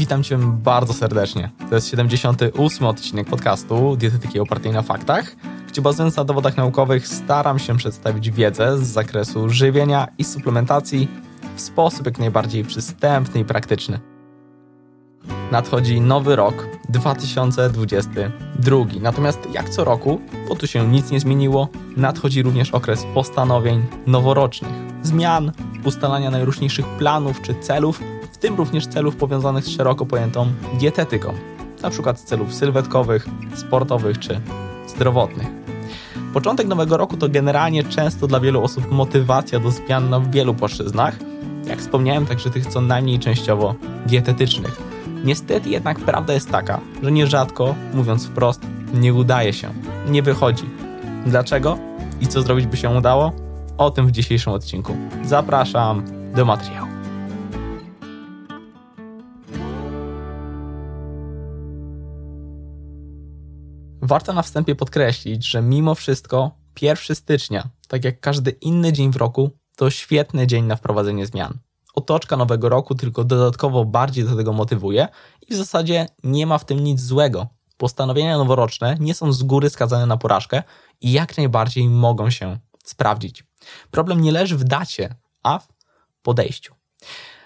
Witam Cię bardzo serdecznie. To jest 78 odcinek podcastu Dietetyki opartej na faktach, gdzie bazując na dowodach naukowych staram się przedstawić wiedzę z zakresu żywienia i suplementacji w sposób jak najbardziej przystępny i praktyczny. Nadchodzi nowy rok 2022. Natomiast jak co roku, bo tu się nic nie zmieniło, nadchodzi również okres postanowień noworocznych, zmian, ustalania najróżniejszych planów czy celów tym również celów powiązanych z szeroko pojętą dietetyką, np. celów sylwetkowych, sportowych czy zdrowotnych. Początek nowego roku to generalnie często dla wielu osób motywacja do zmian na wielu płaszczyznach, jak wspomniałem, także tych co najmniej częściowo dietetycznych. Niestety jednak prawda jest taka, że nierzadko, mówiąc wprost, nie udaje się, nie wychodzi. Dlaczego i co zrobić by się udało? O tym w dzisiejszym odcinku. Zapraszam do materiału. Warto na wstępie podkreślić, że mimo wszystko 1 stycznia, tak jak każdy inny dzień w roku, to świetny dzień na wprowadzenie zmian. Otoczka nowego roku tylko dodatkowo bardziej do tego motywuje i w zasadzie nie ma w tym nic złego. Postanowienia noworoczne nie są z góry skazane na porażkę i jak najbardziej mogą się sprawdzić. Problem nie leży w dacie, a w podejściu.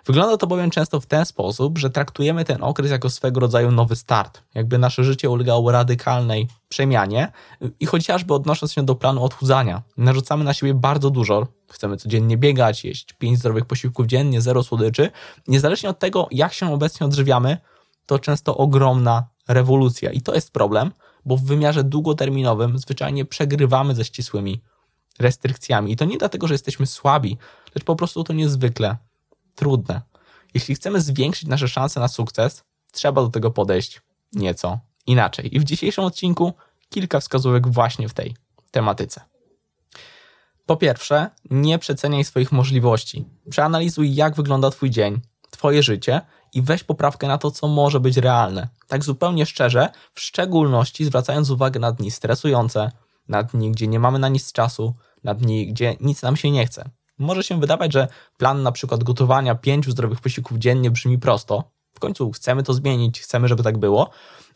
Wygląda to bowiem często w ten sposób, że traktujemy ten okres jako swego rodzaju nowy start, jakby nasze życie ulegało radykalnej przemianie i chociażby odnosząc się do planu odchudzania, narzucamy na siebie bardzo dużo, chcemy codziennie biegać, jeść 5 zdrowych posiłków dziennie, zero słodyczy, niezależnie od tego, jak się obecnie odżywiamy, to często ogromna rewolucja. I to jest problem, bo w wymiarze długoterminowym zwyczajnie przegrywamy ze ścisłymi restrykcjami. I to nie dlatego, że jesteśmy słabi, lecz po prostu to niezwykle trudne. Jeśli chcemy zwiększyć nasze szanse na sukces, trzeba do tego podejść nieco inaczej. I w dzisiejszym odcinku kilka wskazówek właśnie w tej tematyce. Po pierwsze, nie przeceniaj swoich możliwości. Przeanalizuj, jak wygląda Twój dzień, Twoje życie i weź poprawkę na to, co może być realne. Tak zupełnie szczerze, w szczególności zwracając uwagę na dni stresujące, na dni, gdzie nie mamy na nic czasu, na dni, gdzie nic nam się nie chce. Może się wydawać, że plan na przykład gotowania pięciu zdrowych posiłków dziennie brzmi prosto. W końcu chcemy to zmienić, chcemy, żeby tak było,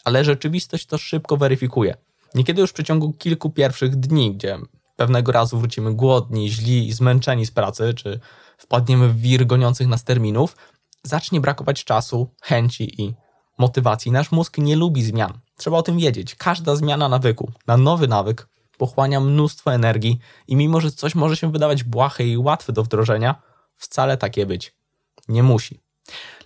ale rzeczywistość to szybko weryfikuje. Niekiedy już w przeciągu kilku pierwszych dni, gdzie pewnego razu wrócimy głodni, źli i zmęczeni z pracy, czy wpadniemy w wir goniących nas terminów, zacznie brakować czasu, chęci i motywacji. Nasz mózg nie lubi zmian. Trzeba o tym wiedzieć. Każda zmiana nawyku na nowy nawyk pochłania mnóstwo energii i mimo, że coś może się wydawać błahe i łatwe do wdrożenia, wcale takie być nie musi.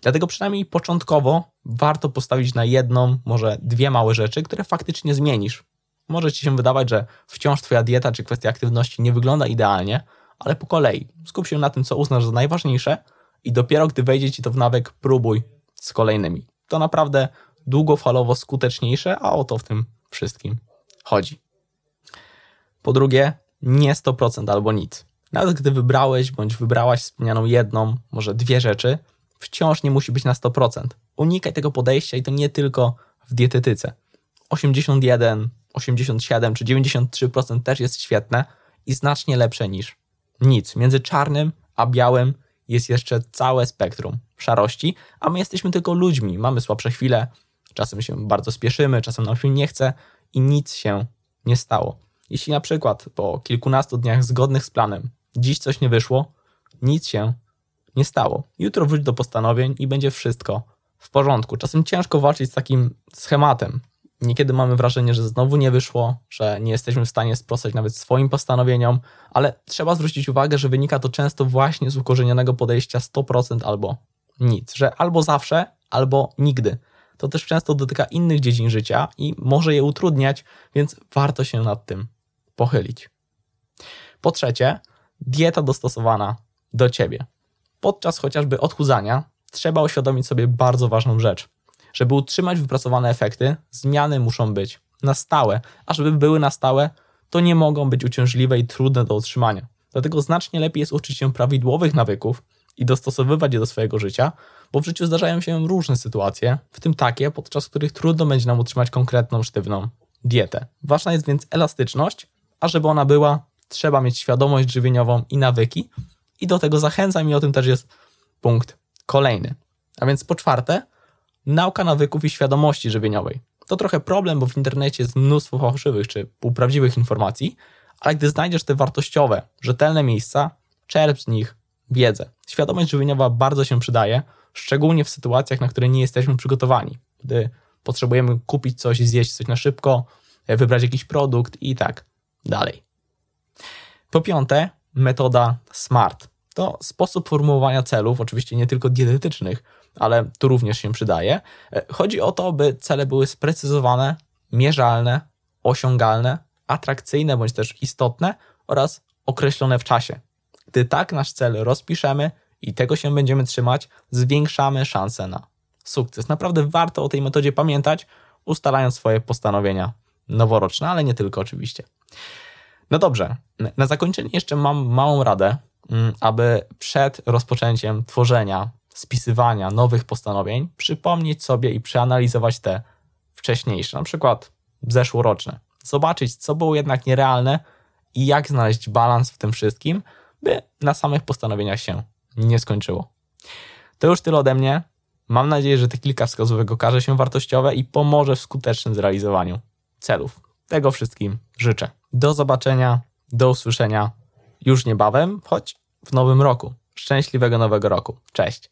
Dlatego przynajmniej początkowo warto postawić na jedną, może dwie małe rzeczy, które faktycznie zmienisz. Może ci się wydawać, że wciąż twoja dieta czy kwestia aktywności nie wygląda idealnie, ale po kolei skup się na tym, co uznasz za najważniejsze i dopiero gdy wejdzie ci to w nawyk, próbuj z kolejnymi. To naprawdę długofalowo skuteczniejsze, a o to w tym wszystkim chodzi. Po drugie, nie 100% albo nic. Nawet gdy wybrałeś bądź wybrałaś wspomnianą jedną, może dwie rzeczy, wciąż nie musi być na 100%. Unikaj tego podejścia i to nie tylko w dietetyce. 81, 87 czy 93% też jest świetne i znacznie lepsze niż nic. Między czarnym a białym jest jeszcze całe spektrum szarości, a my jesteśmy tylko ludźmi, mamy słabsze chwile, czasem się bardzo spieszymy, czasem nam się nie chce i nic się nie stało. Jeśli na przykład po kilkunastu dniach zgodnych z planem dziś coś nie wyszło, nic się nie stało. Jutro wróć do postanowień i będzie wszystko w porządku. Czasem ciężko walczyć z takim schematem. Niekiedy mamy wrażenie, że znowu nie wyszło, że nie jesteśmy w stanie sprostać nawet swoim postanowieniom, ale trzeba zwrócić uwagę, że wynika to często właśnie z ukorzenionego podejścia 100% albo nic, że albo zawsze, albo nigdy. To też często dotyka innych dziedzin życia i może je utrudniać, więc warto się nad tym pochylić. Po trzecie, dieta dostosowana do ciebie. Podczas chociażby odchudzania trzeba uświadomić sobie bardzo ważną rzecz. Żeby utrzymać wypracowane efekty, zmiany muszą być na stałe, a żeby były na stałe, to nie mogą być uciążliwe i trudne do utrzymania. Dlatego znacznie lepiej jest uczyć się prawidłowych nawyków i dostosowywać je do swojego życia, bo w życiu zdarzają się różne sytuacje, w tym takie, podczas których trudno będzie nam utrzymać konkretną, sztywną dietę. Ważna jest więc elastyczność a żeby ona była, trzeba mieć świadomość żywieniową i nawyki. I do tego zachęcam i o tym też jest punkt kolejny. A więc po czwarte, nauka nawyków i świadomości żywieniowej. To trochę problem, bo w internecie jest mnóstwo fałszywych czy półprawdziwych informacji, ale gdy znajdziesz te wartościowe, rzetelne miejsca, czerp z nich wiedzę. Świadomość żywieniowa bardzo się przydaje, szczególnie w sytuacjach, na które nie jesteśmy przygotowani. Gdy potrzebujemy kupić coś zjeść coś na szybko, wybrać jakiś produkt i tak dalej. Po piąte, metoda SMART. To sposób formułowania celów, oczywiście nie tylko dietetycznych, ale tu również się przydaje. Chodzi o to, by cele były sprecyzowane, mierzalne, osiągalne, atrakcyjne bądź też istotne oraz określone w czasie. Gdy tak nasz cel rozpiszemy i tego się będziemy trzymać, zwiększamy szanse na sukces. Naprawdę warto o tej metodzie pamiętać, ustalając swoje postanowienia noworoczne, ale nie tylko oczywiście. No dobrze, na zakończenie jeszcze mam małą radę, mm, aby przed rozpoczęciem tworzenia, spisywania nowych postanowień przypomnieć sobie i przeanalizować te wcześniejsze, na przykład zeszłoroczne. Zobaczyć, co było jednak nierealne i jak znaleźć balans w tym wszystkim, by na samych postanowieniach się nie skończyło. To już tyle ode mnie. Mam nadzieję, że te kilka wskazówek okaże się wartościowe i pomoże w skutecznym zrealizowaniu celów. Tego wszystkim życzę. Do zobaczenia, do usłyszenia już niebawem, choć w nowym roku. Szczęśliwego nowego roku. Cześć.